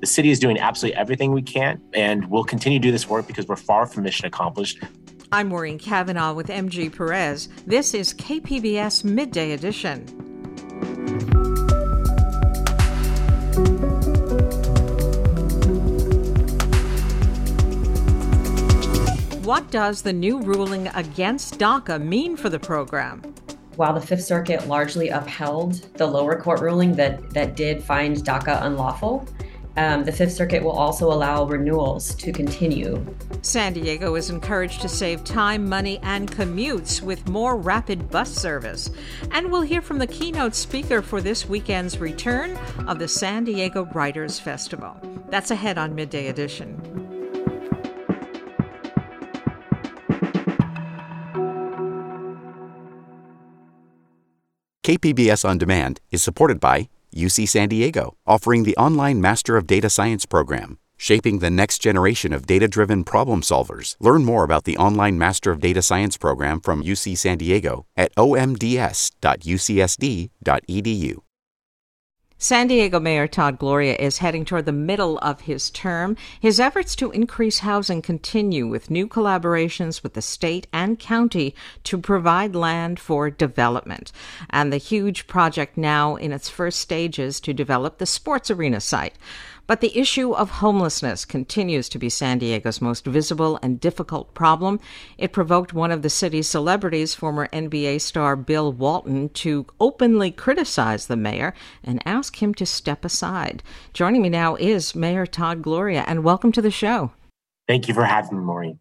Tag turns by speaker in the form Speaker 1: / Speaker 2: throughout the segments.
Speaker 1: The city is doing absolutely everything we can, and we'll continue to do this work because we're far from mission accomplished.
Speaker 2: I'm Maureen Cavanaugh with MG Perez. This is KPBS Midday Edition. What does the new ruling against DACA mean for the program?
Speaker 3: While the Fifth Circuit largely upheld the lower court ruling that, that did find DACA unlawful, um, the Fifth Circuit will also allow renewals to continue.
Speaker 2: San Diego is encouraged to save time, money, and commutes with more rapid bus service. And we'll hear from the keynote speaker for this weekend's return of the San Diego Writers Festival. That's ahead on Midday Edition.
Speaker 4: KPBS On Demand is supported by UC San Diego, offering the online Master of Data Science program, shaping the next generation of data driven problem solvers. Learn more about the online Master of Data Science program from UC San Diego at omds.ucsd.edu.
Speaker 2: San Diego Mayor Todd Gloria is heading toward the middle of his term. His efforts to increase housing continue with new collaborations with the state and county to provide land for development. And the huge project now in its first stages to develop the sports arena site. But the issue of homelessness continues to be San Diego's most visible and difficult problem. It provoked one of the city's celebrities, former NBA star Bill Walton, to openly criticize the mayor and ask him to step aside. Joining me now is Mayor Todd Gloria, and welcome to the show.
Speaker 1: Thank you for having me, Maureen.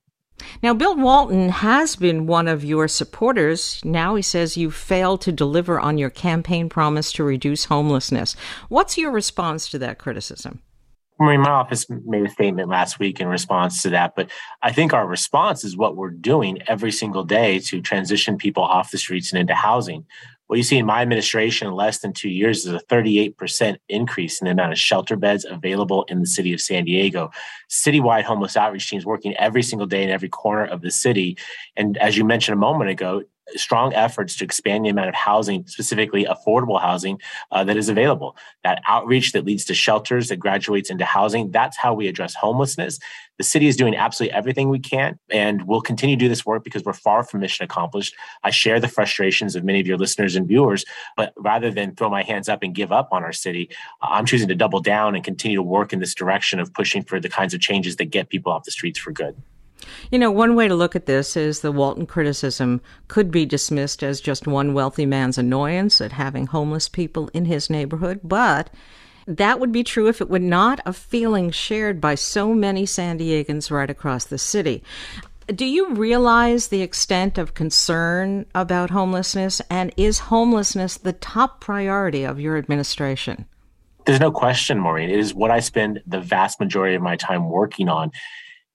Speaker 2: Now, Bill Walton has been one of your supporters. Now he says you failed to deliver on your campaign promise to reduce homelessness. What's your response to that criticism?
Speaker 1: Mean, my office made a statement last week in response to that, but I think our response is what we're doing every single day to transition people off the streets and into housing. What you see in my administration in less than two years is a 38% increase in the amount of shelter beds available in the city of San Diego. Citywide homeless outreach teams working every single day in every corner of the city. And as you mentioned a moment ago, strong efforts to expand the amount of housing, specifically affordable housing, uh, that is available. That outreach that leads to shelters that graduates into housing. That's how we address homelessness. The city is doing absolutely everything we can, and we'll continue to do this work because we're far from mission accomplished. I share the frustrations of many of your listeners and viewers, but rather than throw my hands up and give up on our city, I'm choosing to double down and continue to work in this direction of pushing for the kinds of changes that get people off the streets for good.
Speaker 2: You know, one way to look at this is the Walton criticism could be dismissed as just one wealthy man's annoyance at having homeless people in his neighborhood, but that would be true if it were not a feeling shared by so many San Diegans right across the city. Do you realize the extent of concern about homelessness, and is homelessness the top priority of your administration?
Speaker 1: There's no question, Maureen. It is what I spend the vast majority of my time working on.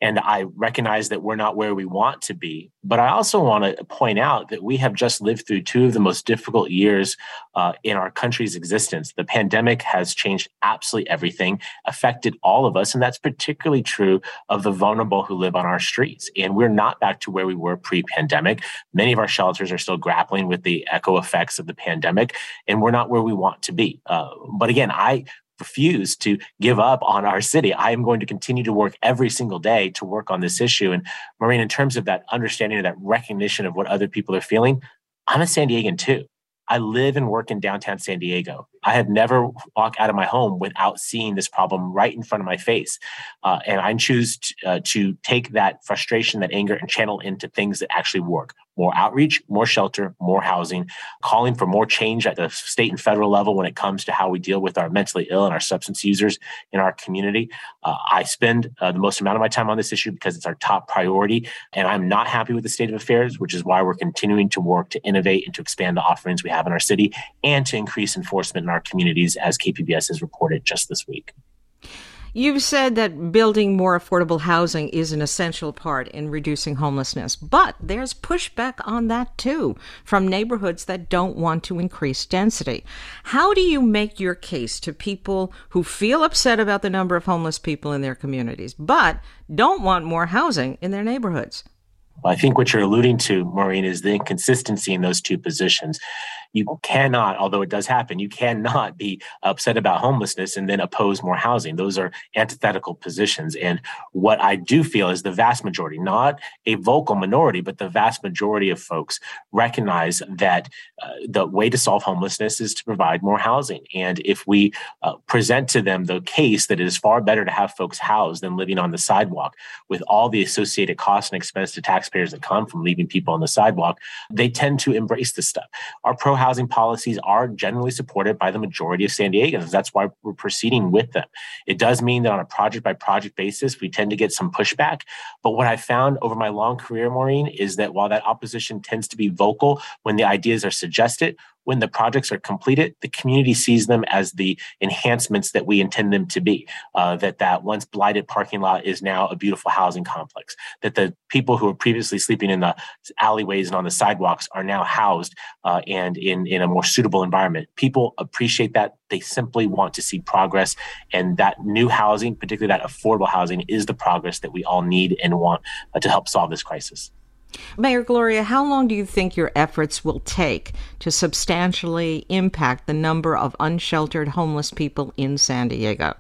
Speaker 1: And I recognize that we're not where we want to be. But I also want to point out that we have just lived through two of the most difficult years uh, in our country's existence. The pandemic has changed absolutely everything, affected all of us. And that's particularly true of the vulnerable who live on our streets. And we're not back to where we were pre pandemic. Many of our shelters are still grappling with the echo effects of the pandemic, and we're not where we want to be. Uh, but again, I refuse to give up on our city. I am going to continue to work every single day to work on this issue. And Maureen, in terms of that understanding of that recognition of what other people are feeling, I'm a San Diegan too. I live and work in downtown San Diego. I have never walked out of my home without seeing this problem right in front of my face. Uh, and I choose uh, to take that frustration, that anger, and channel into things that actually work more outreach, more shelter, more housing, calling for more change at the state and federal level when it comes to how we deal with our mentally ill and our substance users in our community. Uh, I spend uh, the most amount of my time on this issue because it's our top priority. And I'm not happy with the state of affairs, which is why we're continuing to work to innovate and to expand the offerings we have in our city and to increase enforcement in our communities, as KPBS has reported just this week.
Speaker 2: You've said that building more affordable housing is an essential part in reducing homelessness, but there's pushback on that too from neighborhoods that don't want to increase density. How do you make your case to people who feel upset about the number of homeless people in their communities, but don't want more housing in their neighborhoods?
Speaker 1: I think what you're alluding to, Maureen, is the inconsistency in those two positions. You cannot, although it does happen, you cannot be upset about homelessness and then oppose more housing. Those are antithetical positions. And what I do feel is the vast majority, not a vocal minority, but the vast majority of folks recognize that uh, the way to solve homelessness is to provide more housing. And if we uh, present to them the case that it is far better to have folks housed than living on the sidewalk with all the associated costs and expense to taxpayers that come from leaving people on the sidewalk, they tend to embrace this stuff. Our pro housing policies are generally supported by the majority of San Diegans. That's why we're proceeding with them. It does mean that on a project by project basis, we tend to get some pushback. But what I found over my long career, Maureen, is that while that opposition tends to be vocal when the ideas are suggested, when the projects are completed, the community sees them as the enhancements that we intend them to be. Uh, that that once blighted parking lot is now a beautiful housing complex. That the people who were previously sleeping in the alleyways and on the sidewalks are now housed uh, and in in a more suitable environment. People appreciate that. They simply want to see progress, and that new housing, particularly that affordable housing, is the progress that we all need and want uh, to help solve this crisis.
Speaker 2: Mayor Gloria, how long do you think your efforts will take to substantially impact the number of unsheltered homeless people in San Diego?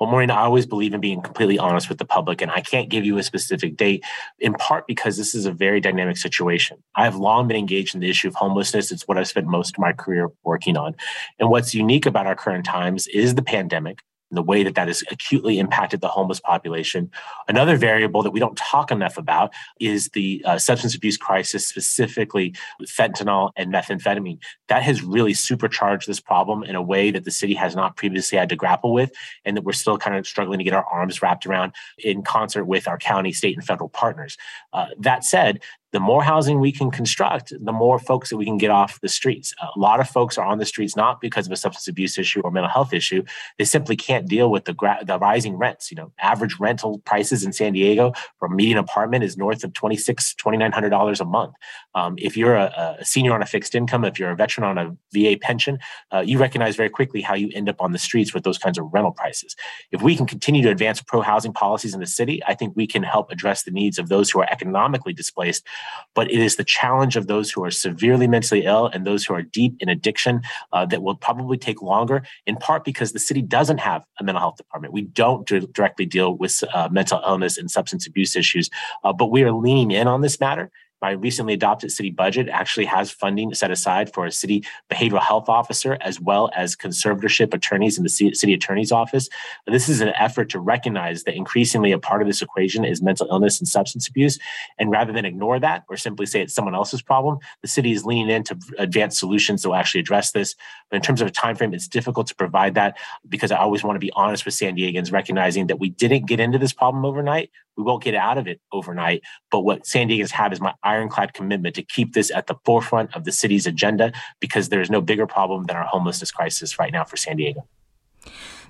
Speaker 1: Well, Maureen, I always believe in being completely honest with the public, and I can't give you a specific date, in part because this is a very dynamic situation. I have long been engaged in the issue of homelessness. It's what I've spent most of my career working on. And what's unique about our current times is the pandemic, the way that that has acutely impacted the homeless population. Another variable that we don't talk enough about is the uh, substance abuse crisis, specifically fentanyl and methamphetamine. That has really supercharged this problem in a way that the city has not previously had to grapple with, and that we're still kind of struggling to get our arms wrapped around in concert with our county, state, and federal partners. Uh, that said, the more housing we can construct, the more folks that we can get off the streets. A lot of folks are on the streets not because of a substance abuse issue or mental health issue. They simply can't deal with the, gra- the rising rents. You know, average rental prices in San Diego for a median apartment is north of $2,600, $2,900 a month. Um, if you're a, a, senior on a fixed income, if you're a veteran on a VA pension, uh, you recognize very quickly how you end up on the streets with those kinds of rental prices. If we can continue to advance pro housing policies in the city, I think we can help address the needs of those who are economically displaced but it is the challenge of those who are severely mentally ill and those who are deep in addiction uh, that will probably take longer, in part because the city doesn't have a mental health department. We don't directly deal with uh, mental illness and substance abuse issues, uh, but we are leaning in on this matter my recently adopted city budget actually has funding set aside for a city behavioral health officer as well as conservatorship attorneys in the city attorney's office. This is an effort to recognize that increasingly a part of this equation is mental illness and substance abuse. And rather than ignore that or simply say it's someone else's problem, the city is leaning in to advance solutions that will actually address this. But in terms of a time frame, it's difficult to provide that because I always want to be honest with San Diegans, recognizing that we didn't get into this problem overnight. We won't get out of it overnight. But what San Diegans have is my ironclad commitment to keep this at the forefront of the city's agenda because there is no bigger problem than our homelessness crisis right now for San Diego.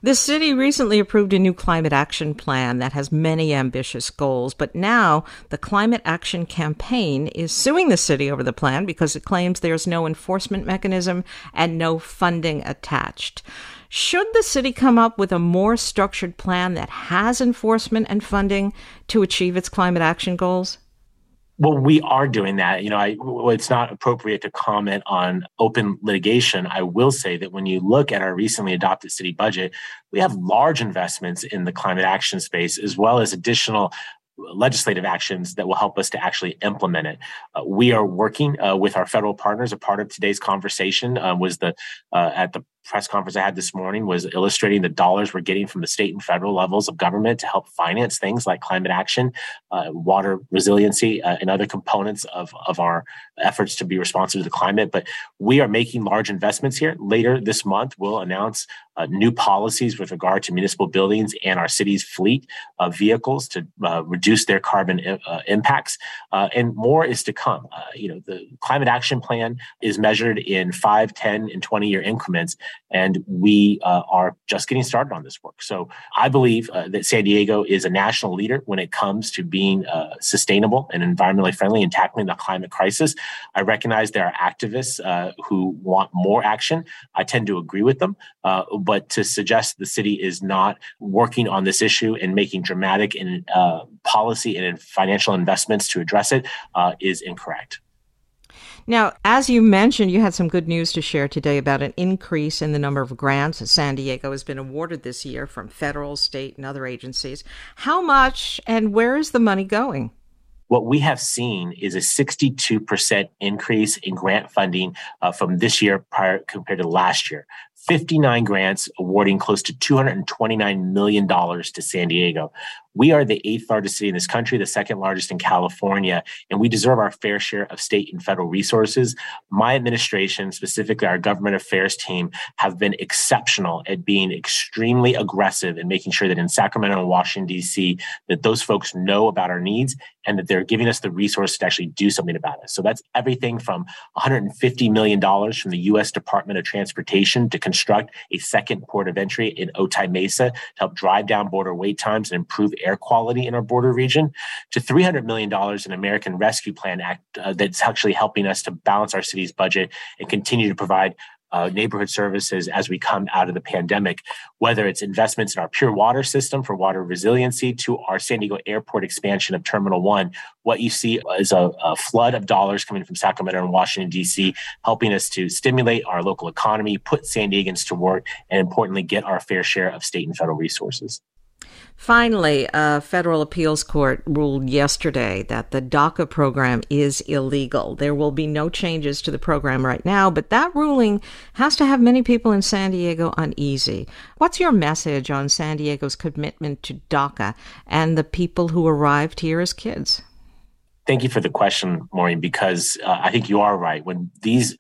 Speaker 2: The city recently approved a new climate action plan that has many ambitious goals, but now the Climate Action Campaign is suing the city over the plan because it claims there's no enforcement mechanism and no funding attached. Should the city come up with a more structured plan that has enforcement and funding to achieve its climate action goals?
Speaker 1: well, we are doing that. You know, I, it's not appropriate to comment on open litigation. I will say that when you look at our recently adopted city budget, we have large investments in the climate action space, as well as additional legislative actions that will help us to actually implement it. Uh, we are working uh, with our federal partners. A part of today's conversation um, was the uh, at the press conference I had this morning was illustrating the dollars we're getting from the state and federal levels of government to help finance things like climate action, uh, water resiliency, uh, and other components of, of our efforts to be responsive to the climate. But we are making large investments here. Later this month, we'll announce uh, new policies with regard to municipal buildings and our city's fleet of vehicles to uh, reduce their carbon uh, impacts. Uh, and more is to come. You know, the climate action plan is measured in 5, 10, and 20 year increments. And we uh, are just getting started on this work. So I believe that San Diego is a national leader when it comes to being sustainable and environmentally friendly and tackling the climate crisis. I recognize there are activists who want more action. I tend to agree with them. but but to suggest the city is not working on this issue and making dramatic and uh, policy and financial investments to address it uh, is incorrect.
Speaker 2: Now, as you mentioned, you had some good news to share today about an increase in the number of grants that San Diego has been awarded this year from federal, state, and other agencies. How much and where is the money going?
Speaker 1: What we have seen is a 62% increase in grant funding uh, from this year prior compared to last year. 59 grants awarding close to $229 million to San Diego. We are the eighth largest city in this country, the second largest in California, and we deserve our fair share of state and federal resources. My administration, specifically our government affairs team, have been exceptional at being extremely aggressive in making sure that in Sacramento and Washington, D.C., that those folks know about our needs and that they're giving us the resources to actually do something about it. So that's everything from $150 million from the U.S. Department of Transportation to construct a second port of entry in Otay Mesa to help drive down border wait times and improve air quality in our border region, to $300 million in American Rescue Plan Act uh, that's actually helping us to balance our city's budget and continue to provide uh, neighborhood services as we come out of the pandemic, whether it's investments in our pure water system for water resiliency to our San Diego airport expansion of Terminal 1. What you see is a, a flood of dollars coming from Sacramento and Washington, D.C., helping us to stimulate our local economy, put San Diegans to work, and importantly, get our fair share of state and federal resources.
Speaker 2: Finally, a federal appeals court ruled yesterday that the DACA program is illegal. There will be no changes to the program right now, but that ruling has to have many people in San Diego uneasy. What's your message on San Diego's commitment to DACA and the people who arrived here as kids?
Speaker 1: Thank you for the question, Maureen, because uh, I think you are right. When these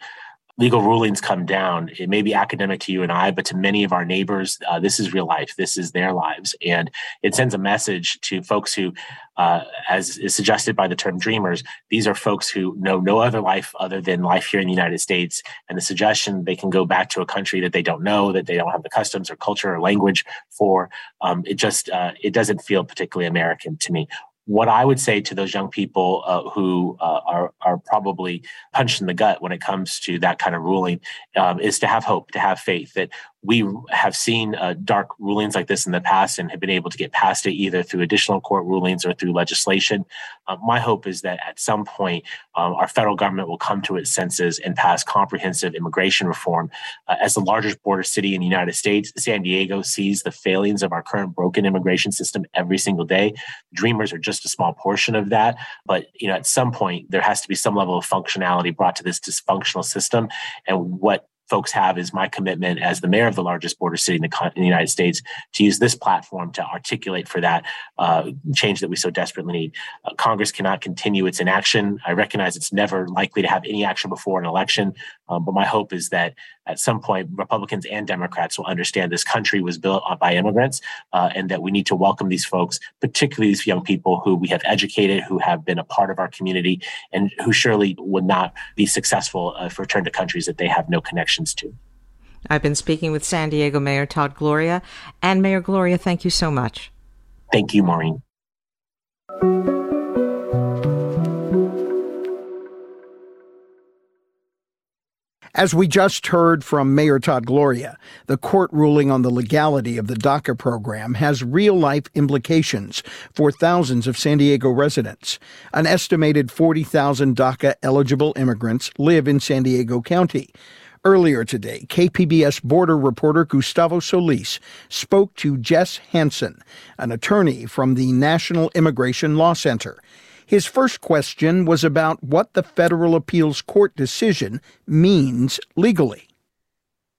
Speaker 1: legal rulings come down, it may be academic to you and I, but to many of our neighbors, uh, this is real life. This is their lives. And it sends a message to folks who, uh, as is suggested by the term dreamers, these are folks who know no other life other than life here in the United States. And the suggestion they can go back to a country that they don't know, that they don't have the customs or culture or language for, um, it just, uh, it doesn't feel particularly American to me what I would say to those young people uh, who uh, are are probably punched in the gut when it comes to that kind of ruling um, is to have hope, to have faith that we have seen uh, dark rulings like this in the past and have been able to get past it either through additional court rulings or through legislation. Uh, my hope is that at some point, um, our federal government will come to its senses and pass comprehensive immigration reform. Uh, as the largest border city in the United States, San Diego sees the failings of our current broken immigration system every single day. Dreamers are just a small portion of that, but you know, at some point, there has to be some level of functionality brought to this dysfunctional system. And what folks have is my commitment as the mayor of the largest border city in the, in the United States to use this platform to articulate for that uh, change that we so desperately need. Uh, Congress cannot continue its inaction. I recognize it's never likely to have any action before an election, um, but my hope is that at some point, Republicans and Democrats will understand this country was built by immigrants uh, and that we need to welcome these folks, particularly these young people who we have educated, who have been a part of our community, and who surely would not be successful uh, if returned to countries that they have no connections to.
Speaker 2: I've been speaking with San Diego Mayor Todd Gloria. And Mayor Gloria, thank you so much.
Speaker 1: Thank you, Maureen.
Speaker 5: As we just heard from Mayor Todd Gloria, the court ruling on the legality of the DACA program has real life implications for thousands of San Diego residents. An estimated 40,000 DACA eligible immigrants live in San Diego County. Earlier today, KPBS border reporter Gustavo Solis spoke to Jess Hanson, an attorney from the National Immigration Law Center. His first question was about what the federal appeals court decision means legally.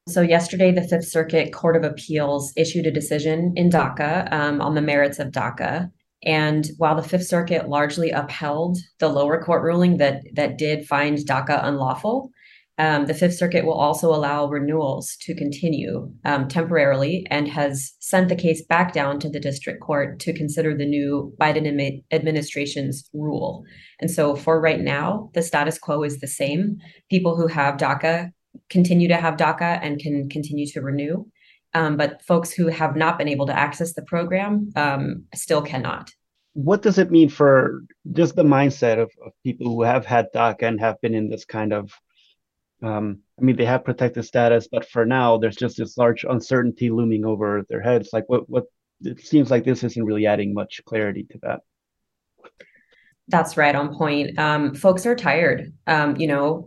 Speaker 3: So, yesterday, the Fifth Circuit Court of Appeals issued a decision in DACA um, on the merits of DACA. And while the Fifth Circuit largely upheld the lower court ruling that, that did find DACA unlawful, um, the Fifth Circuit will also allow renewals to continue um, temporarily and has sent the case back down to the district court to consider the new Biden administration's rule. And so, for right now, the status quo is the same. People who have DACA continue to have DACA and can continue to renew. Um, but folks who have not been able to access the program um, still cannot.
Speaker 6: What does it mean for just the mindset of, of people who have had DACA and have been in this kind of um, I mean, they have protected status, but for now, there's just this large uncertainty looming over their heads. Like, what, what? It seems like this isn't really adding much clarity to that.
Speaker 3: That's right on point. Um, folks are tired. Um, you know,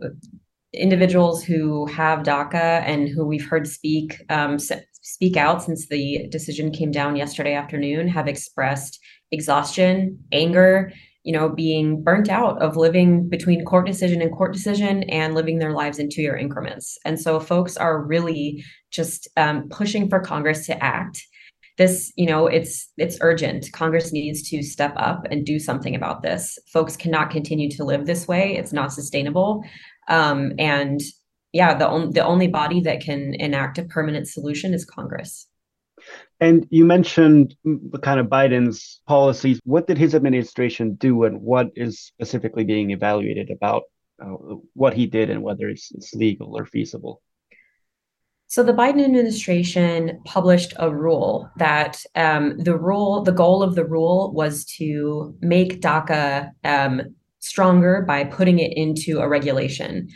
Speaker 3: individuals who have DACA and who we've heard speak um, speak out since the decision came down yesterday afternoon have expressed exhaustion, anger, you know, being burnt out of living between court decision and court decision and living their lives in two year increments. And so folks are really just um, pushing for Congress to act. This, you know, it's it's urgent. Congress needs to step up and do something about this. Folks cannot continue to live this way. It's not sustainable. Um, and yeah, the only the only body that can enact a permanent solution is Congress.
Speaker 6: And you mentioned the kind of Biden's policies. What did his administration do, and what is specifically being evaluated about uh, what he did and whether it's, it's legal or feasible?
Speaker 3: So the Biden administration published a rule that um, the rule, the goal of the rule was to make DACA um, stronger by putting it into a regulation.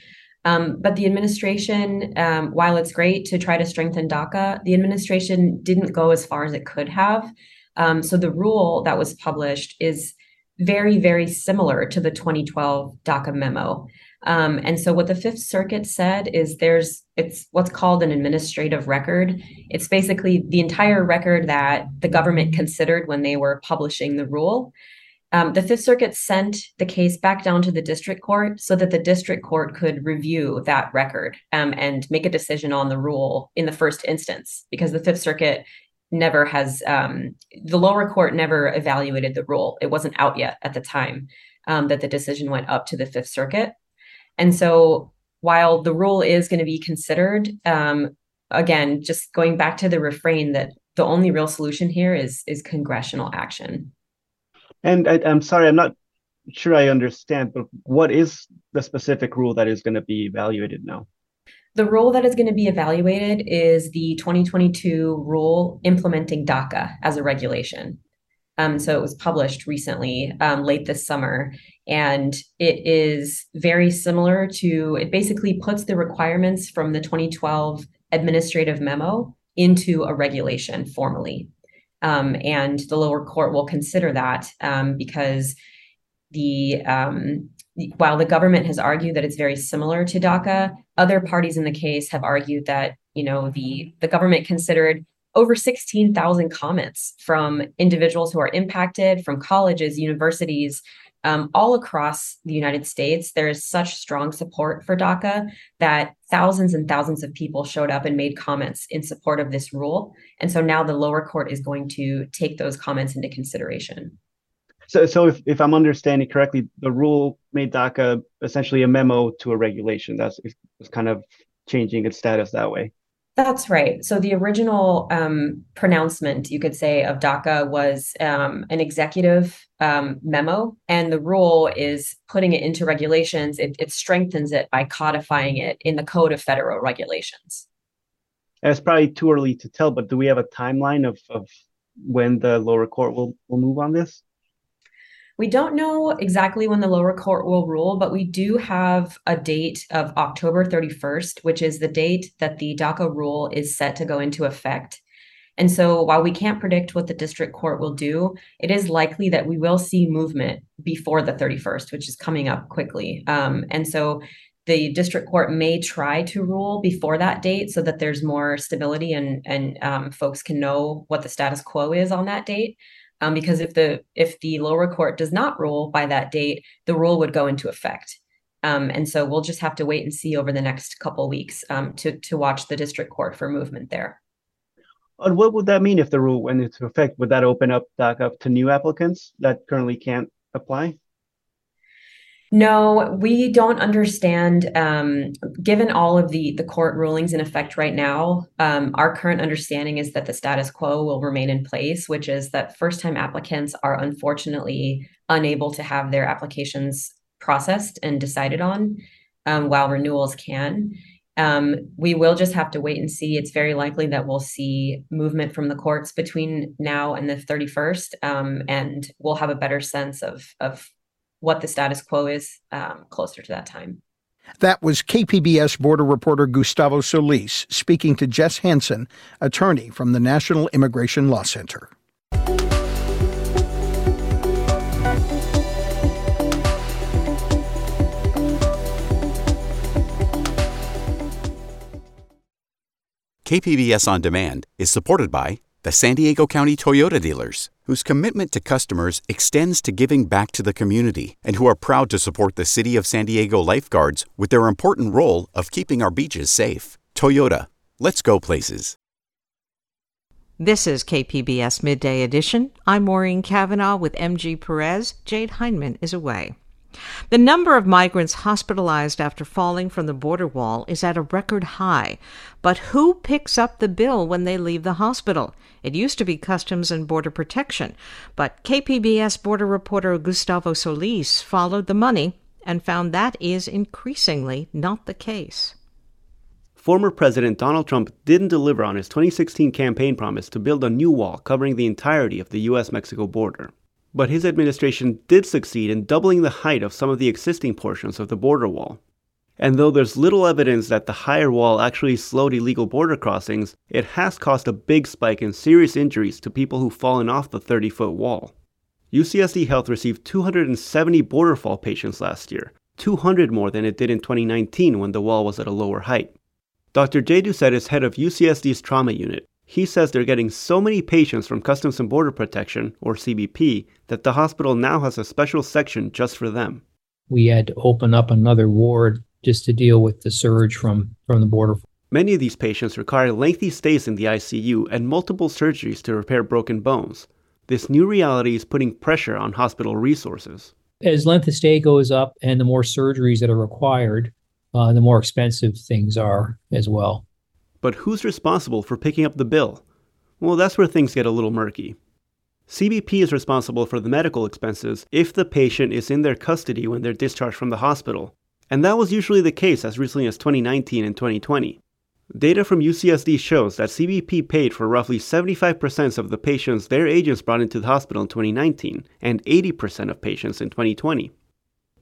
Speaker 3: Um, but the administration, um, while it's great to try to strengthen DACA, the administration didn't go as far as it could have. Um, so the rule that was published is very, very similar to the 2012 DACA memo. Um, and so what the Fifth Circuit said is there's it's what's called an administrative record. It's basically the entire record that the government considered when they were publishing the rule. Um, the Fifth Circuit sent the case back down to the district court so that the district court could review that record um, and make a decision on the rule in the first instance, because the Fifth Circuit never has, um, the lower court never evaluated the rule. It wasn't out yet at the time um, that the decision went up to the Fifth Circuit. And so while the rule is going to be considered, um, again, just going back to the refrain that the only real solution here is is congressional action.
Speaker 6: And I, am sorry, I'm not sure I understand, but what is the specific rule that is going to be evaluated now?
Speaker 3: The rule that is going to be evaluated is the 2022 rule implementing DACA as a regulation. Um, so it was published recently, um, late this summer, and it is very similar to, it basically puts the requirements from the 2012 administrative memo into a regulation formally. Um, and the lower court will consider that um, because the um, while the government has argued that it's very similar to DACA, other parties in the case have argued that you know the the government considered over 16,000 comments from individuals who are impacted, from colleges, universities, um, all across the United States, there is such strong support for DACA that thousands and thousands of people showed up and made comments in support of this rule. And so now the lower court is going to take those comments into consideration.
Speaker 6: So, so if, if I'm understanding correctly, the rule made DACA essentially a memo to a regulation. That's it's kind of changing its status that way.
Speaker 3: That's right. So the original um, pronouncement, you could say, of DACA was um, an executive um, memo, and the rule is putting it into regulations. It, it, strengthens it by codifying it in the Code of Federal Regulations.
Speaker 6: And it's probably too early to tell, but do we have a timeline of, of when the lower court will, will move on this?
Speaker 3: We don't know exactly when the lower court will rule, but we do have a date of October 31st, which is the date that the DACA rule is set to go into effect. And so while we can't predict what the district court will do, it is likely that we will see movement before the 31st, which is coming up quickly. Um, and so the district court may try to rule before that date so that there's more stability and, and um, folks can know what the status quo is on that date um, because if the if the lower court does not rule by that date, the rule would go into effect. Um, and so we'll just have to wait and see over the next couple weeks um, to to watch the district court for movement there.
Speaker 6: And what would that mean if the rule went into effect? Would that open up DACA to new applicants that currently can't apply?
Speaker 3: No, we don't understand. Um, given all of the the court rulings in effect right now, um, our current understanding is that the status quo will remain in place, which is that first time applicants are unfortunately unable to have their applications processed and decided on, um, while renewals can. Um, we will just have to wait and see. It's very likely that we'll see movement from the courts between now and the 31st, um, and we'll have a better sense of of what the status quo is um, closer to that time.
Speaker 5: That was KPBS border reporter Gustavo Solis speaking to Jess Hanson, attorney from the National Immigration Law Center.
Speaker 4: KPBS On Demand is supported by the San Diego County Toyota dealers, whose commitment to customers extends to giving back to the community and who are proud to support the City of San Diego lifeguards with their important role of keeping our beaches safe. Toyota, let's go places.
Speaker 2: This is KPBS Midday Edition. I'm Maureen Cavanaugh with MG Perez. Jade Hindman is away. The number of migrants hospitalized after falling from the border wall is at a record high. But who picks up the bill when they leave the hospital? It used to be Customs and Border Protection, but KPBS border reporter Gustavo Solis followed the money and found that is increasingly not the case.
Speaker 7: Former President Donald Trump didn't deliver on his 2016 campaign promise to build a new wall covering the entirety of the US Mexico border but his administration did succeed in doubling the height of some of the existing portions of the border wall. And though there's little evidence that the higher wall actually slowed illegal border crossings, it has caused a big spike in serious injuries to people who've fallen off the 30 foot wall. UCSD Health received 270 border fall patients last year, 200 more than it did in 2019 when the wall was at a lower height. Dr. Jay Doucet is head of UCSD's trauma unit, he says they're getting so many patients from Customs and Border Protection, or CBP, that the hospital now has a special section just for them.
Speaker 8: We had to open up another ward just to deal with the surge from, from the border.
Speaker 7: Many of these patients require lengthy stays in the ICU and multiple surgeries to repair broken bones. This new reality is putting pressure on hospital resources.
Speaker 8: As length of stay goes up and the more surgeries that are required, uh, the more expensive things are as well.
Speaker 7: But who's responsible for picking up the bill? Well, that's where things get a little murky. CBP is responsible for the medical expenses if the patient is in their custody when they're discharged from the hospital, and that was usually the case as recently as 2019 and 2020. Data from UCSD shows that CBP paid for roughly 75% of the patients their agents brought into the hospital in 2019 and 80% of patients in 2020.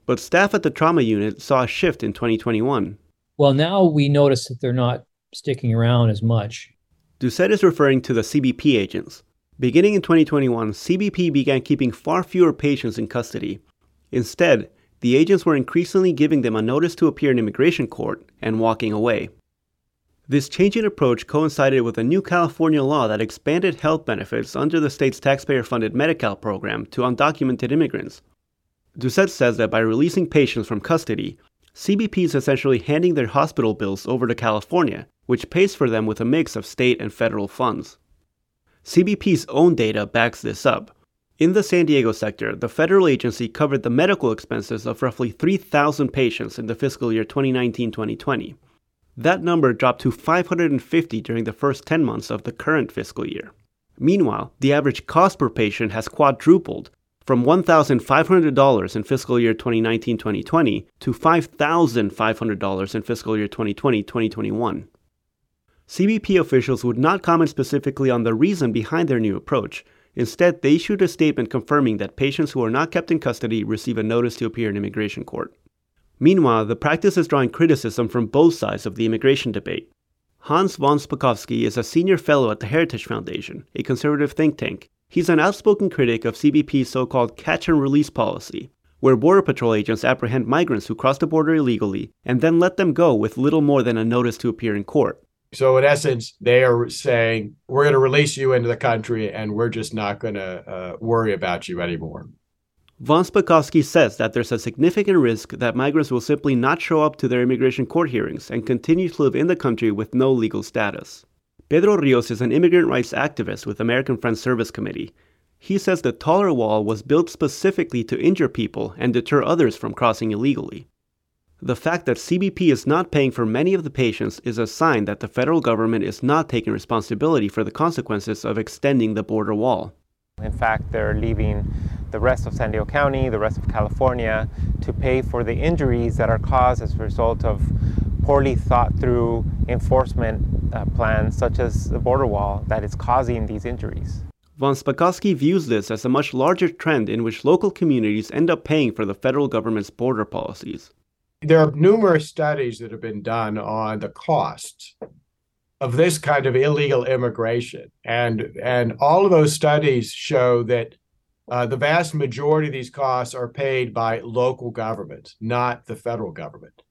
Speaker 7: But staff at the trauma unit saw a shift in 2021.
Speaker 8: Well, now we notice that they're not sticking around as much.
Speaker 7: Doucet is referring to the CBP agents. Beginning in 2021, CBP began keeping far fewer patients in custody. Instead, the agents were increasingly giving them a notice to appear in immigration court and walking away. This change in approach coincided with a new California law that expanded health benefits under the state's taxpayer funded Medi Cal program to undocumented immigrants. Doucet says that by releasing patients from custody, CBP is essentially handing their hospital bills over to California which pays for them with a mix of state and federal funds. CBP's own data backs this up. In the San Diego sector, the federal agency covered the medical expenses of roughly 3,000 patients in the fiscal year 2019 2020. That number dropped to 550 during the first 10 months of the current fiscal year. Meanwhile, the average cost per patient has quadrupled from $1,500 in fiscal year 2019 2020 to $5,500 in fiscal year 2020 2021. CBP officials would not comment specifically on the reason behind their new approach. Instead, they issued a statement confirming that patients who are not kept in custody receive a notice to appear in immigration court. Meanwhile, the practice is drawing criticism from both sides of the immigration debate. Hans von Spakovsky is a senior fellow at the Heritage Foundation, a conservative think tank. He's an outspoken critic of CBP's so called catch and release policy, where Border Patrol agents apprehend migrants who cross the border illegally and then let them go with little more than a notice to appear in court.
Speaker 9: So in essence, they are saying we're going to release you into the country, and we're just not going to uh, worry about you anymore.
Speaker 7: Von Spakovsky says that there's a significant risk that migrants will simply not show up to their immigration court hearings and continue to live in the country with no legal status. Pedro Rios is an immigrant rights activist with American Friends Service Committee. He says the taller wall was built specifically to injure people and deter others from crossing illegally. The fact that CBP is not paying for many of the patients is a sign that the federal government is not taking responsibility for the consequences of extending the border wall.
Speaker 10: In fact, they're leaving the rest of San Diego County, the rest of California, to pay for the injuries that are caused as a result of poorly thought through enforcement uh, plans, such as the border wall, that is causing these injuries.
Speaker 7: Von Spakovsky views this as a much larger trend in which local communities end up paying for the federal government's border policies.
Speaker 9: There are numerous studies that have been done on the costs of this kind of illegal immigration, and and all of those studies show that uh, the vast majority of these costs are paid by local governments, not the federal government.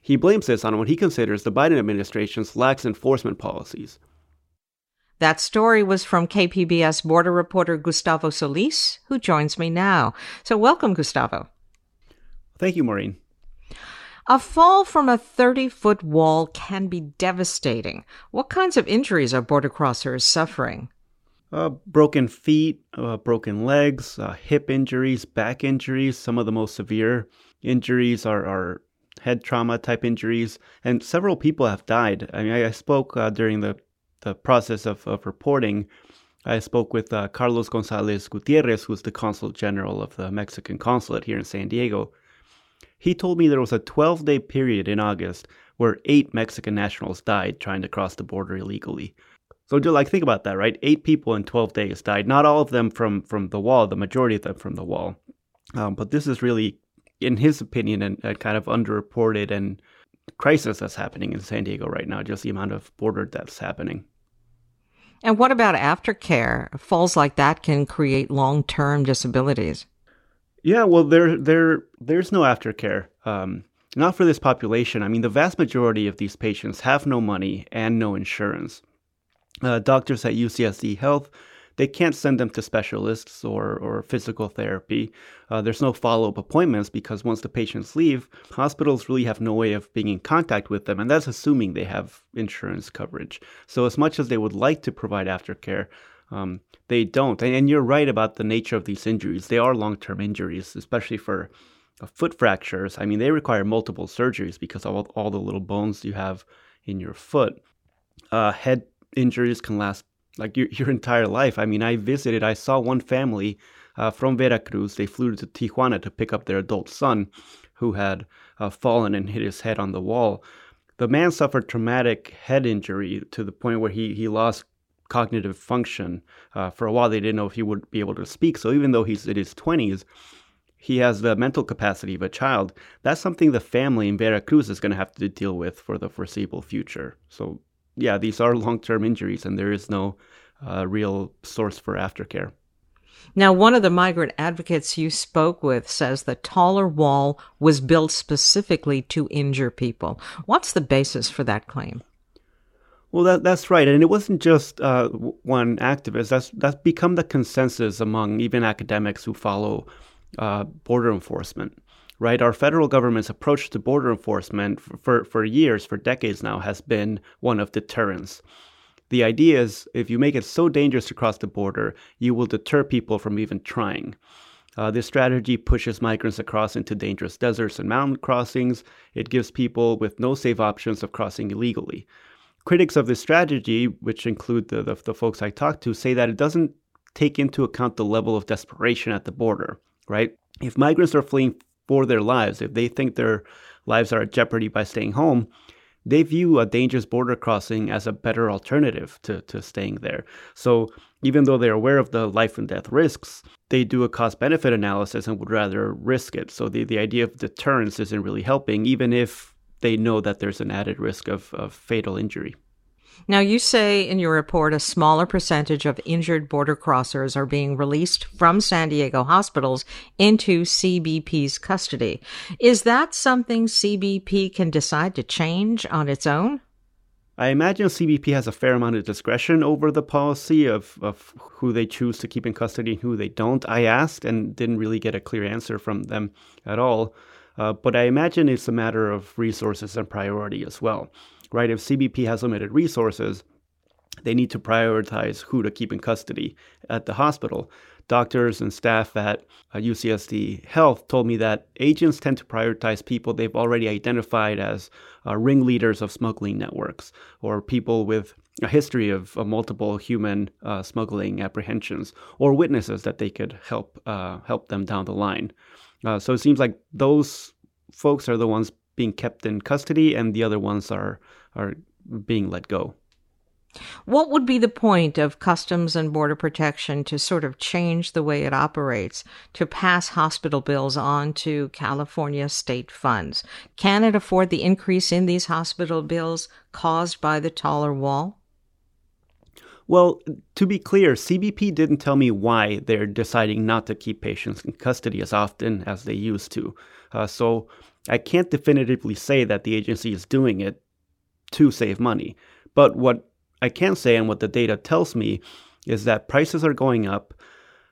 Speaker 7: He blames this on what he considers the Biden administration's lax enforcement policies.
Speaker 2: That story was from KPBS border reporter Gustavo Solis, who joins me now. So, welcome, Gustavo.
Speaker 7: Thank you, Maureen.
Speaker 2: A fall from a 30 foot wall can be devastating. What kinds of injuries are border crossers suffering?
Speaker 7: Uh, broken feet, uh, broken legs, uh, hip injuries, back injuries. Some of the most severe injuries are, are head trauma type injuries, and several people have died. I mean, I, I spoke uh, during the, the process of, of reporting. I spoke with uh, Carlos Gonzalez Gutierrez, who's the consul general of the Mexican consulate here in San Diego. He told me there was a 12 day period in August where eight Mexican nationals died trying to cross the border illegally. So, like, think about that, right? Eight people in 12 days died. Not all of them from, from the wall, the majority of them from the wall. Um, but this is really, in his opinion, a, a kind of underreported and crisis that's happening in San Diego right now, just the amount of border deaths happening.
Speaker 2: And what about aftercare? Falls like that can create long term disabilities.
Speaker 7: Yeah, well, there, there, there's no aftercare. Um, not for this population. I mean, the vast majority of these patients have no money and no insurance. Uh, doctors at UCSD Health, they can't send them to specialists or, or physical therapy. Uh, there's no follow up appointments because once the patients leave, hospitals really have no way of being in contact with them, and that's assuming they have insurance coverage. So, as much as they would like to provide aftercare, um, they don't. And, you're right about the nature of these injuries. They are long term injuries, especially for uh, foot fractures. I mean, they require multiple surgeries because of all, all the little bones you have in your foot. Uh, head injuries can last like your, your entire life. I mean, I visited, I saw one family uh, from Veracruz. They flew to Tijuana to pick up their adult son who had uh, fallen and hit his head on the wall. The man suffered traumatic head injury to the point where he, he lost cognitive function. Uh, for a while, they didn't know if he would be able to speak. So even though he's in his 20s, he has the mental capacity of a child. That's something the family in Veracruz is going to have to deal with for the foreseeable future. So, yeah, these are long term injuries, and there is no uh, real source for aftercare.
Speaker 2: Now, one of the migrant advocates you spoke with says the taller wall was built specifically to injure people. What's the basis for that claim?
Speaker 7: Well, that, that's right, and it wasn't just uh, one activist. That's that's become the consensus among even academics who follow uh, border enforcement. Right, our federal government's approach to border enforcement for, for, years, for decades now, has been one of deterrence. The idea is if you make it so dangerous to cross the border, you will deter people from even trying. Uh, this strategy pushes migrants across into dangerous deserts and mountain crossings. It gives people with no safe options of crossing illegally critics of this strategy, which include the, the, the folks I talked to, say that it doesn't take into account the level of desperation at the border, right? If migrants are fleeing for their lives, if they think their lives are at jeopardy by staying home, they view a dangerous border crossing as a better alternative to, to staying there. So even though they're aware of the life and death risks, they do a cost benefit analysis and would rather risk it. So the, the idea of deterrence isn't really helping, even if they know that there's an added risk of, of fatal injury.
Speaker 2: Now, you say in your report a smaller percentage of injured border crossers are being released from San Diego hospitals into CBP's custody. Is that something CBP can decide to change on its own?
Speaker 7: I imagine CBP has a fair amount of discretion over the policy of, of who they choose to keep in custody and who they don't. I asked and didn't really get a clear answer from them at all. Uh, but I imagine it's a matter of resources and priority as well, right? If CBP has limited resources, they need to prioritize who to keep in custody at the hospital. Doctors and staff at uh, UCSD Health told me that agents tend to prioritize people they've already identified as uh, ringleaders of smuggling networks or people with a history of, of multiple human uh, smuggling apprehensions or witnesses that they could help uh, help them down the line. Uh, so it seems like those folks are the ones being kept in custody, and the other ones are are being let go.
Speaker 2: What would be the point of Customs and Border Protection to sort of change the way it operates, to pass hospital bills on to California state funds? Can it afford the increase in these hospital bills caused by the taller wall?
Speaker 7: Well, to be clear, CBP didn't tell me why they're deciding not to keep patients in custody as often as they used to. Uh, so I can't definitively say that the agency is doing it to save money. But what I can say, and what the data tells me, is that prices are going up.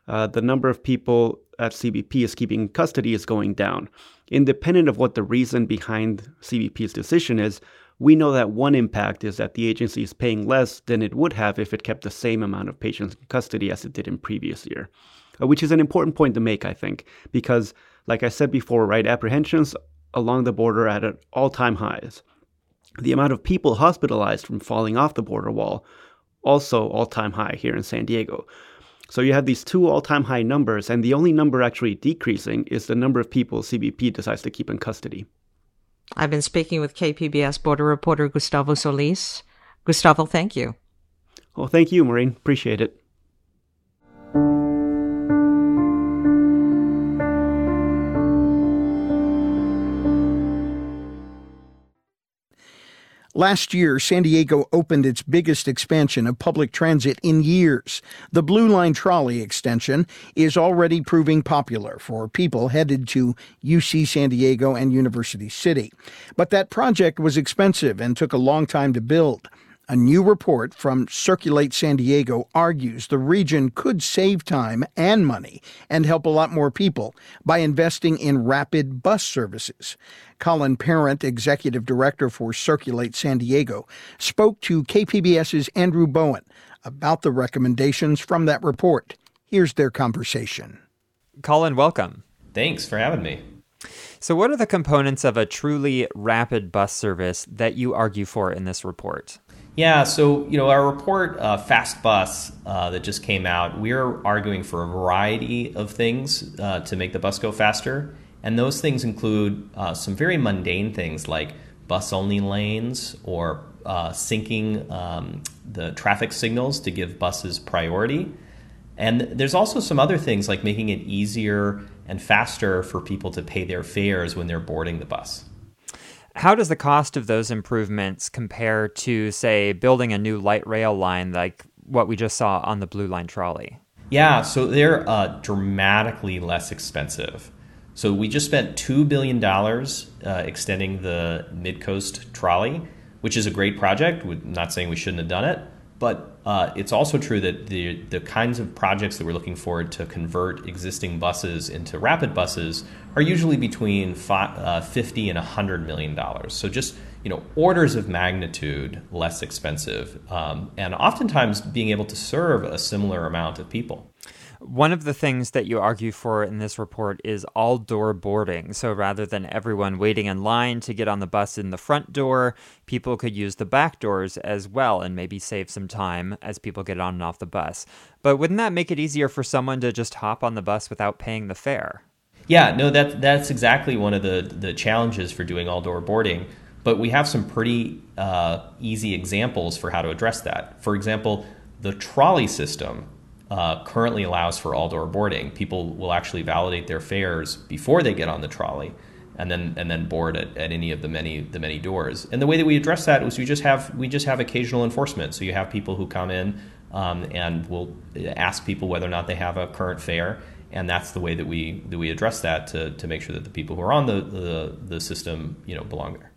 Speaker 7: Uh, the number of people at CBP is keeping custody is going down. Independent of what the reason behind CBP's decision is, we know that one impact is that the agency is paying less than it would have if it kept the same amount of patients in custody as it did in previous year, uh, which is an important point to make, I think, because, like I said before, right, apprehensions along the border at all-time highs the amount of people hospitalized from falling off the border wall also all-time high here in San Diego. So you have these two all-time high numbers, and the only number actually decreasing is the number of people CBP decides to keep in custody.
Speaker 2: I've been speaking with KPBS border reporter Gustavo Solis. Gustavo, thank you.
Speaker 7: Well, thank you, Maureen. Appreciate it.
Speaker 5: Last year, San Diego opened its biggest expansion of public transit in years. The Blue Line trolley extension is already proving popular for people headed to UC San Diego and University City. But that project was expensive and took a long time to build. A new report from Circulate San Diego argues the region could save time and money and help a lot more people by investing in rapid bus services. Colin Parent, executive director for Circulate San Diego, spoke to KPBS's Andrew Bowen about the recommendations from that report. Here's their conversation.
Speaker 11: Colin, welcome.
Speaker 12: Thanks for having me.
Speaker 11: So, what are the components of a truly rapid bus service that you argue for in this report?
Speaker 12: Yeah, so you know our report, uh, Fast Bus, uh, that just came out. We're arguing for a variety of things uh, to make the bus go faster, and those things include uh, some very mundane things like bus-only lanes or uh, syncing um, the traffic signals to give buses priority. And there's also some other things like making it easier and faster for people to pay their fares when they're boarding the bus.
Speaker 11: How does the cost of those improvements compare to, say, building a new light rail line like what we just saw on the Blue Line trolley?
Speaker 12: Yeah, so they're uh, dramatically less expensive. So we just spent $2 billion uh, extending the Midcoast trolley, which is a great project. We're not saying we shouldn't have done it. But uh, it's also true that the the kinds of projects that we're looking for to convert existing buses into rapid buses are usually between five, uh, 50 and 100 million dollars. So just you know orders of magnitude less expensive, um, and oftentimes being able to serve a similar amount of people.
Speaker 11: One of the things that you argue for in this report is all door boarding. So rather than everyone waiting in line to get on the bus in the front door, people could use the back doors as well and maybe save some time as people get on and off the bus. But wouldn't that make it easier for someone to just hop on the bus without paying the fare?
Speaker 12: Yeah, no, that that's exactly one of the the challenges for doing all door boarding. But we have some pretty uh, easy examples for how to address that. For example, the trolley system uh, currently allows for all door boarding. People will actually validate their fares before they get on the trolley, and then and then board at, at any of the many the many doors. And the way that we address that is we just have we just have occasional enforcement. So you have people who come in um, and will ask people whether or not they have a current fare, and that's the way that we that we address that to, to make sure that the people who are on the, the, the system you know belong there.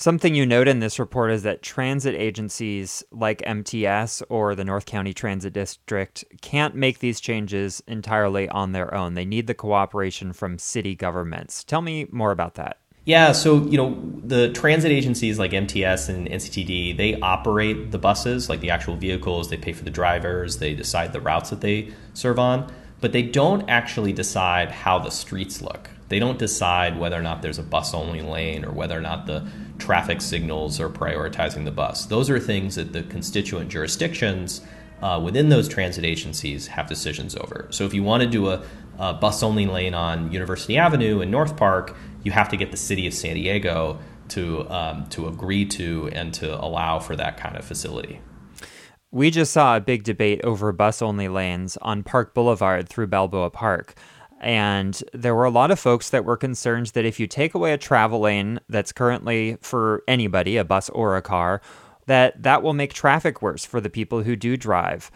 Speaker 11: Something you note in this report is that transit agencies like MTS or the North County Transit District can't make these changes entirely on their own. They need the cooperation from city governments. Tell me more about that.
Speaker 12: Yeah, so you know the transit agencies like MTS and NCTD, they operate the buses, like the actual vehicles. They pay for the drivers. They decide the routes that they serve on, but they don't actually decide how the streets look. They don't decide whether or not there's a bus only lane or whether or not the traffic signals are prioritizing the bus. Those are things that the constituent jurisdictions uh, within those transit agencies have decisions over. So if you want to do a, a bus only lane on University Avenue in North Park, you have to get the city of San Diego to um, to agree to and to allow for that kind of facility.
Speaker 11: We just saw a big debate over bus only lanes on Park Boulevard through Balboa Park. And there were a lot of folks that were concerned that if you take away a travel lane that's currently for anybody, a bus or a car, that that will make traffic worse for the people who do drive.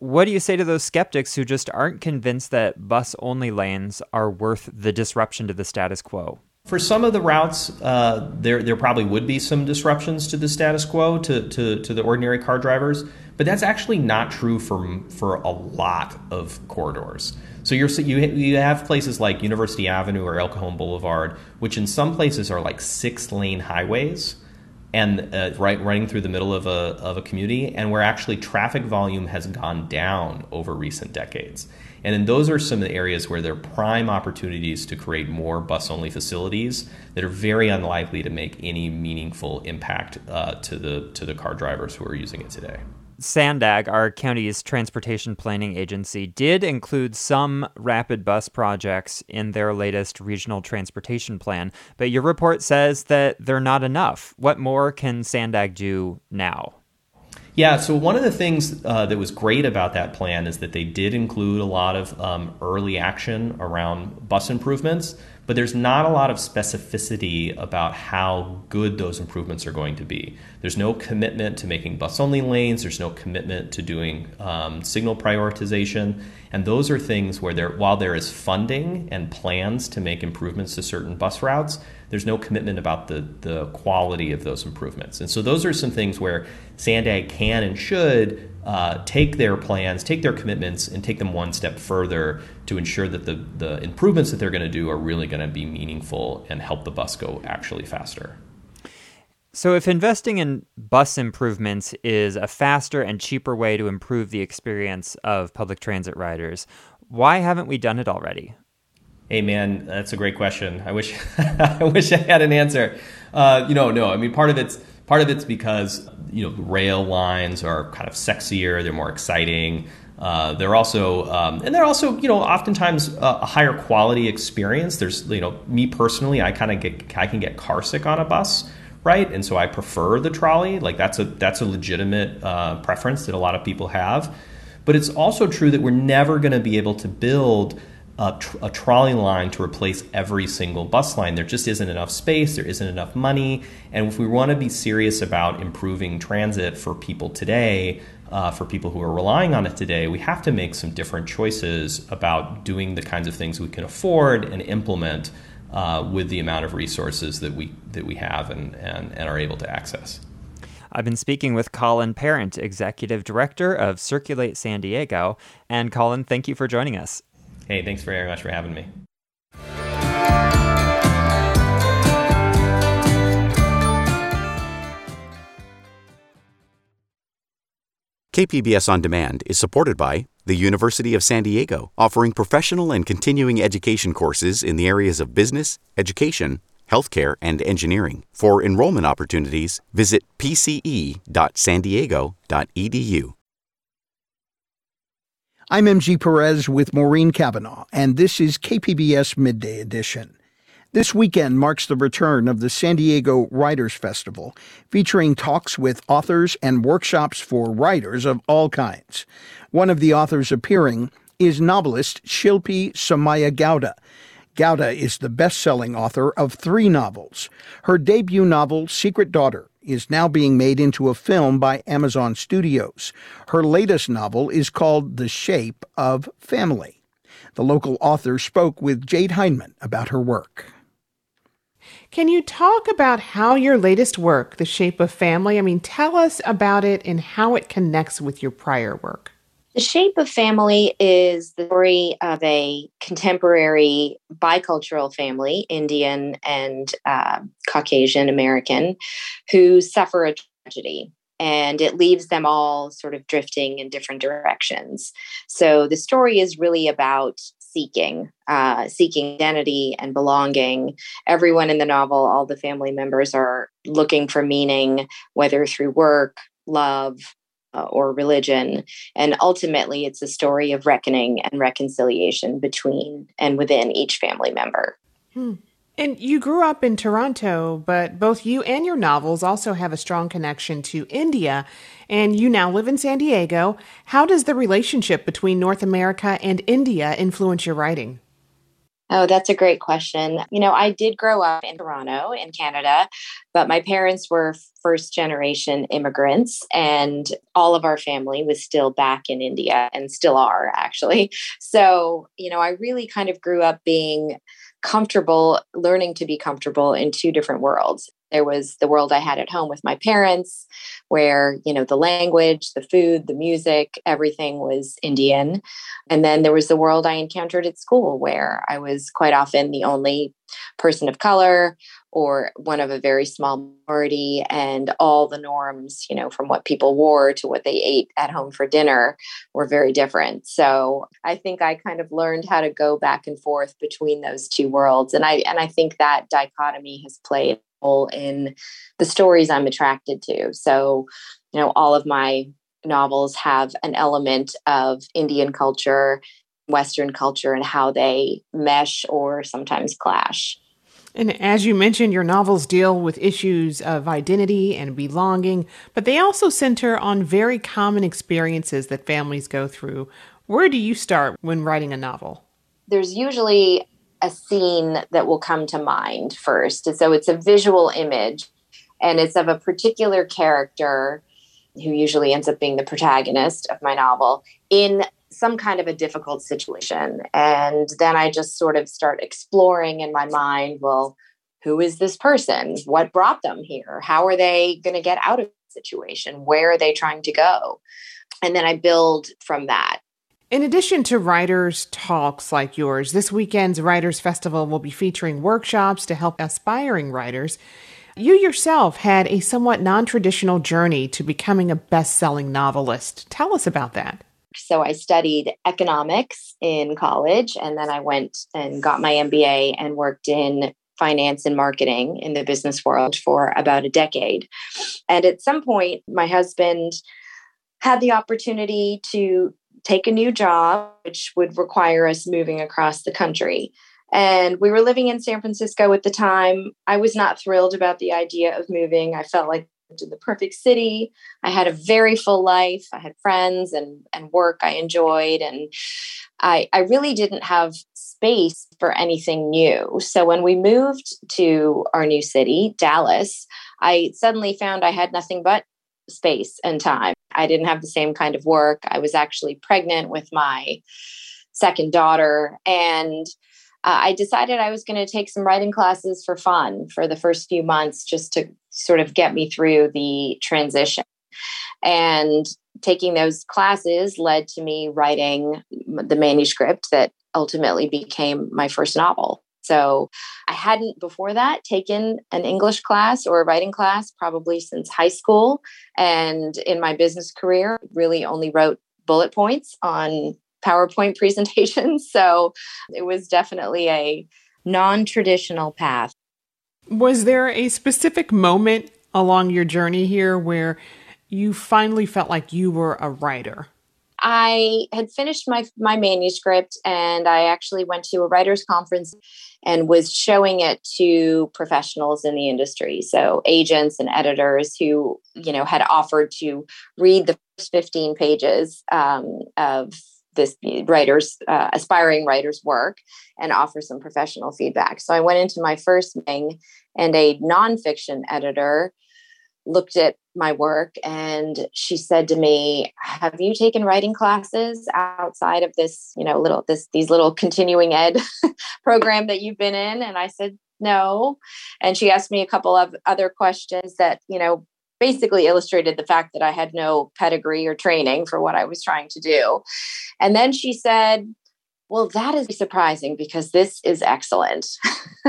Speaker 11: What do you say to those skeptics who just aren't convinced that bus only lanes are worth the disruption to the status quo?
Speaker 12: For some of the routes, uh, there there probably would be some disruptions to the status quo to, to, to the ordinary car drivers, but that's actually not true for for a lot of corridors. So you're you you have places like University Avenue or El Cajon Boulevard, which in some places are like six lane highways, and uh, right running through the middle of a of a community, and where actually traffic volume has gone down over recent decades. And then those are some of the areas where there are prime opportunities to create more bus only facilities that are very unlikely to make any meaningful impact uh, to the to the car drivers who are using it today.
Speaker 11: SANDAG, our county's transportation planning agency, did include some rapid bus projects in their latest regional transportation plan, but your report says that they're not enough. What more can SANDAG do now?
Speaker 12: Yeah, so one of the things uh, that was great about that plan is that they did include a lot of um, early action around bus improvements but there's not a lot of specificity about how good those improvements are going to be. There's no commitment to making bus only lanes, there's no commitment to doing um, signal prioritization. And those are things where there, while there is funding and plans to make improvements to certain bus routes, there's no commitment about the, the quality of those improvements. And so those are some things where Sandag can and should uh, take their plans, take their commitments, and take them one step further to ensure that the, the improvements that they're going to do are really going to be meaningful and help the bus go actually faster.
Speaker 11: So, if investing in bus improvements is a faster and cheaper way to improve the experience of public transit riders, why haven't we done it already?
Speaker 12: Hey man, that's a great question. I wish I wish I had an answer. Uh, you know, no. I mean, part of it's part of it's because you know rail lines are kind of sexier. They're more exciting. Uh, they're also um, and they're also you know oftentimes a, a higher quality experience. There's you know me personally, I kind of get I can get car sick on a bus, right? And so I prefer the trolley. Like that's a that's a legitimate uh, preference that a lot of people have. But it's also true that we're never going to be able to build a, tr- a, trolley line to replace every single bus line. There just isn't enough space, there isn't enough money. And if we want to be serious about improving transit for people today, uh, for people who are relying on it today, we have to make some different choices about doing the kinds of things we can afford and implement uh, with the amount of resources that we that we have and, and, and are able to access.
Speaker 11: I've been speaking with Colin Parent, Executive Director of Circulate San Diego. And Colin, thank you for joining us.
Speaker 12: Hey, thanks very much for having me.
Speaker 4: KPBS On Demand is supported by the University of San Diego, offering professional and continuing education courses in the areas of business, education, healthcare, and engineering. For enrollment opportunities, visit pce.sandiego.edu.
Speaker 5: I'm MG Perez with Maureen Cavanaugh, and this is KPBS Midday Edition. This weekend marks the return of the San Diego Writers Festival, featuring talks with authors and workshops for writers of all kinds. One of the authors appearing is novelist Shilpi Somaya Gowda. Gowda is the best selling author of three novels. Her debut novel, Secret Daughter, is now being made into a film by Amazon Studios. Her latest novel is called The Shape of Family. The local author spoke with Jade Hindmon about her work.
Speaker 13: Can you talk about how your latest work, The Shape of Family, I mean, tell us about it and how it connects with your prior work?
Speaker 14: The Shape of Family is the story of a contemporary bicultural family, Indian and uh, Caucasian American, who suffer a tragedy and it leaves them all sort of drifting in different directions. So the story is really about seeking, uh, seeking identity and belonging. Everyone in the novel, all the family members are looking for meaning, whether through work, love, or religion. And ultimately, it's a story of reckoning and reconciliation between and within each family member.
Speaker 13: Hmm. And you grew up in Toronto, but both you and your novels also have a strong connection to India, and you now live in San Diego. How does the relationship between North America and India influence your writing?
Speaker 14: Oh, that's a great question. You know, I did grow up in Toronto, in Canada, but my parents were first generation immigrants, and all of our family was still back in India and still are actually. So, you know, I really kind of grew up being comfortable learning to be comfortable in two different worlds there was the world i had at home with my parents where you know the language the food the music everything was indian. And then there was the world i encountered at school where i was quite often the only person of color or one of a very small minority and all the norms you know from what people wore to what they ate at home for dinner were very different. So i think i kind of learned how to go back and forth between those two worlds and i and i think that dichotomy has played in the stories i'm attracted to so you know all of my novels have an element of indian culture western culture and how they mesh or sometimes clash
Speaker 13: and as you mentioned, your novels deal with issues of identity and belonging, but they also center on very common experiences that families go through. Where do you start when writing a novel?
Speaker 14: There's usually a scene that will come to mind first. And so it's a visual image and it's of a particular character who usually ends up being the protagonist of my novel in some kind of a difficult situation. And then I just sort of start exploring in my mind well, who is this person? What brought them here? How are they going to get out of the situation? Where are they trying to go? And then I build from that.
Speaker 13: In addition to writers' talks like yours, this weekend's Writers Festival will be featuring workshops to help aspiring writers. You yourself had a somewhat non traditional journey to becoming a best selling novelist. Tell us about that.
Speaker 14: So I studied economics in college, and then I went and got my MBA and worked in finance and marketing in the business world for about a decade. And at some point, my husband had the opportunity to take a new job, which would require us moving across the country. And we were living in San Francisco at the time. I was not thrilled about the idea of moving. I felt like in the perfect city. I had a very full life. I had friends and and work I enjoyed and I I really didn't have space for anything new. So when we moved to our new city, Dallas, I suddenly found I had nothing but space and time. I didn't have the same kind of work. I was actually pregnant with my second daughter and uh, I decided I was going to take some writing classes for fun for the first few months just to sort of get me through the transition. And taking those classes led to me writing the manuscript that ultimately became my first novel. So I hadn't before that taken an English class or a writing class probably since high school. And in my business career, really only wrote bullet points on PowerPoint presentations. So it was definitely a non traditional path.
Speaker 13: Was there a specific moment along your journey here where you finally felt like you were a writer?
Speaker 14: I had finished my my manuscript and I actually went to a writers conference and was showing it to professionals in the industry so agents and editors who you know had offered to read the first 15 pages um, of this writer's uh, aspiring writer's work and offer some professional feedback. So I went into my first meeting, and a nonfiction editor looked at my work and she said to me have you taken writing classes outside of this you know little this these little continuing ed program that you've been in and i said no. And she asked me a couple of other questions that, you know, basically illustrated the fact that I had no pedigree or training for what I was trying to do. And then she said, well, that is surprising because this is excellent.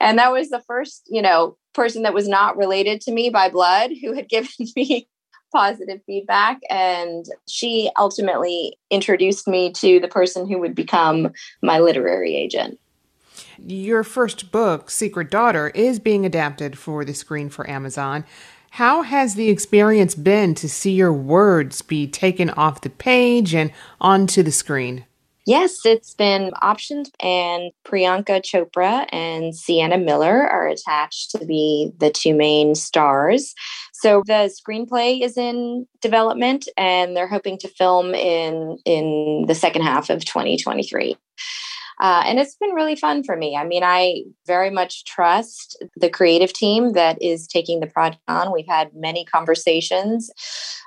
Speaker 14: and that was the first, you know, person that was not related to me by blood who had given me positive feedback. And she ultimately introduced me to the person who would become my literary agent.
Speaker 13: Your first book, Secret Daughter, is being adapted for the screen for Amazon. How has the experience been to see your words be taken off the page and onto the screen?
Speaker 14: Yes, it's been optioned, and Priyanka Chopra and Sienna Miller are attached to be the two main stars. So the screenplay is in development, and they're hoping to film in in the second half of 2023. Uh, and it's been really fun for me. I mean, I very much trust the creative team that is taking the project on. We've had many conversations,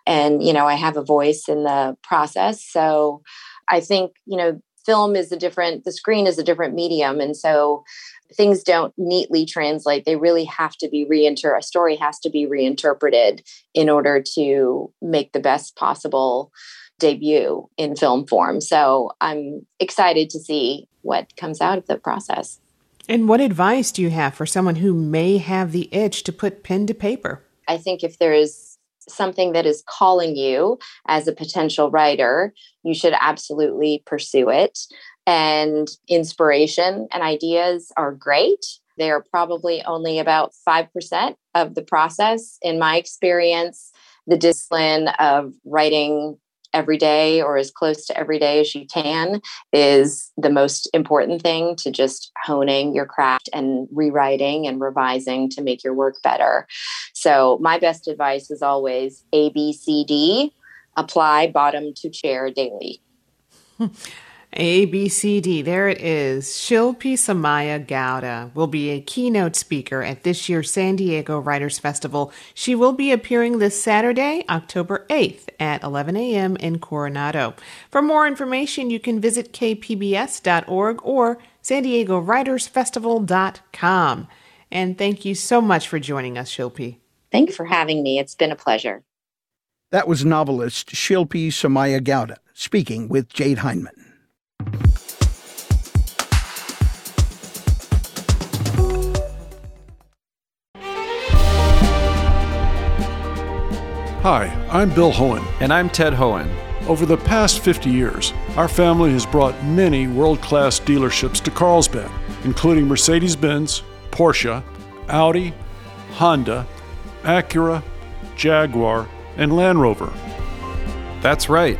Speaker 14: and you know, I have a voice in the process. So I think, you know, film is a different, the screen is a different medium. And so things don't neatly translate. They really have to be reinter a story has to be reinterpreted in order to make the best possible debut in film form. So I'm excited to see what comes out of the process.
Speaker 13: And what advice do you have for someone who may have the itch to put pen to paper?
Speaker 14: I think if there is something that is calling you as a potential writer, you should absolutely pursue it. And inspiration and ideas are great. They are probably only about 5% of the process. In my experience, the discipline of writing every day or as close to every day as you can is the most important thing to just honing your craft and rewriting and revising to make your work better. So, my best advice is always ABCD apply bottom to chair daily.
Speaker 13: A, B, C, D. There it is. Shilpi Somaya Gowda will be a keynote speaker at this year's San Diego Writers Festival. She will be appearing this Saturday, October 8th at 11 a.m. in Coronado. For more information, you can visit kpbs.org or san diego writers festival.com. And thank you so much for joining us, Shilpi.
Speaker 14: Thank you for having me. It's been a pleasure.
Speaker 5: That was novelist Shilpi Somaya Gowda speaking with Jade Hindmon.
Speaker 15: Hi, I'm Bill Hoehn.
Speaker 16: And I'm Ted Hoehn.
Speaker 15: Over the past 50 years, our family has brought many world class dealerships to Carlsbad, including Mercedes Benz, Porsche, Audi, Honda, Acura, Jaguar, and Land Rover.
Speaker 16: That's right.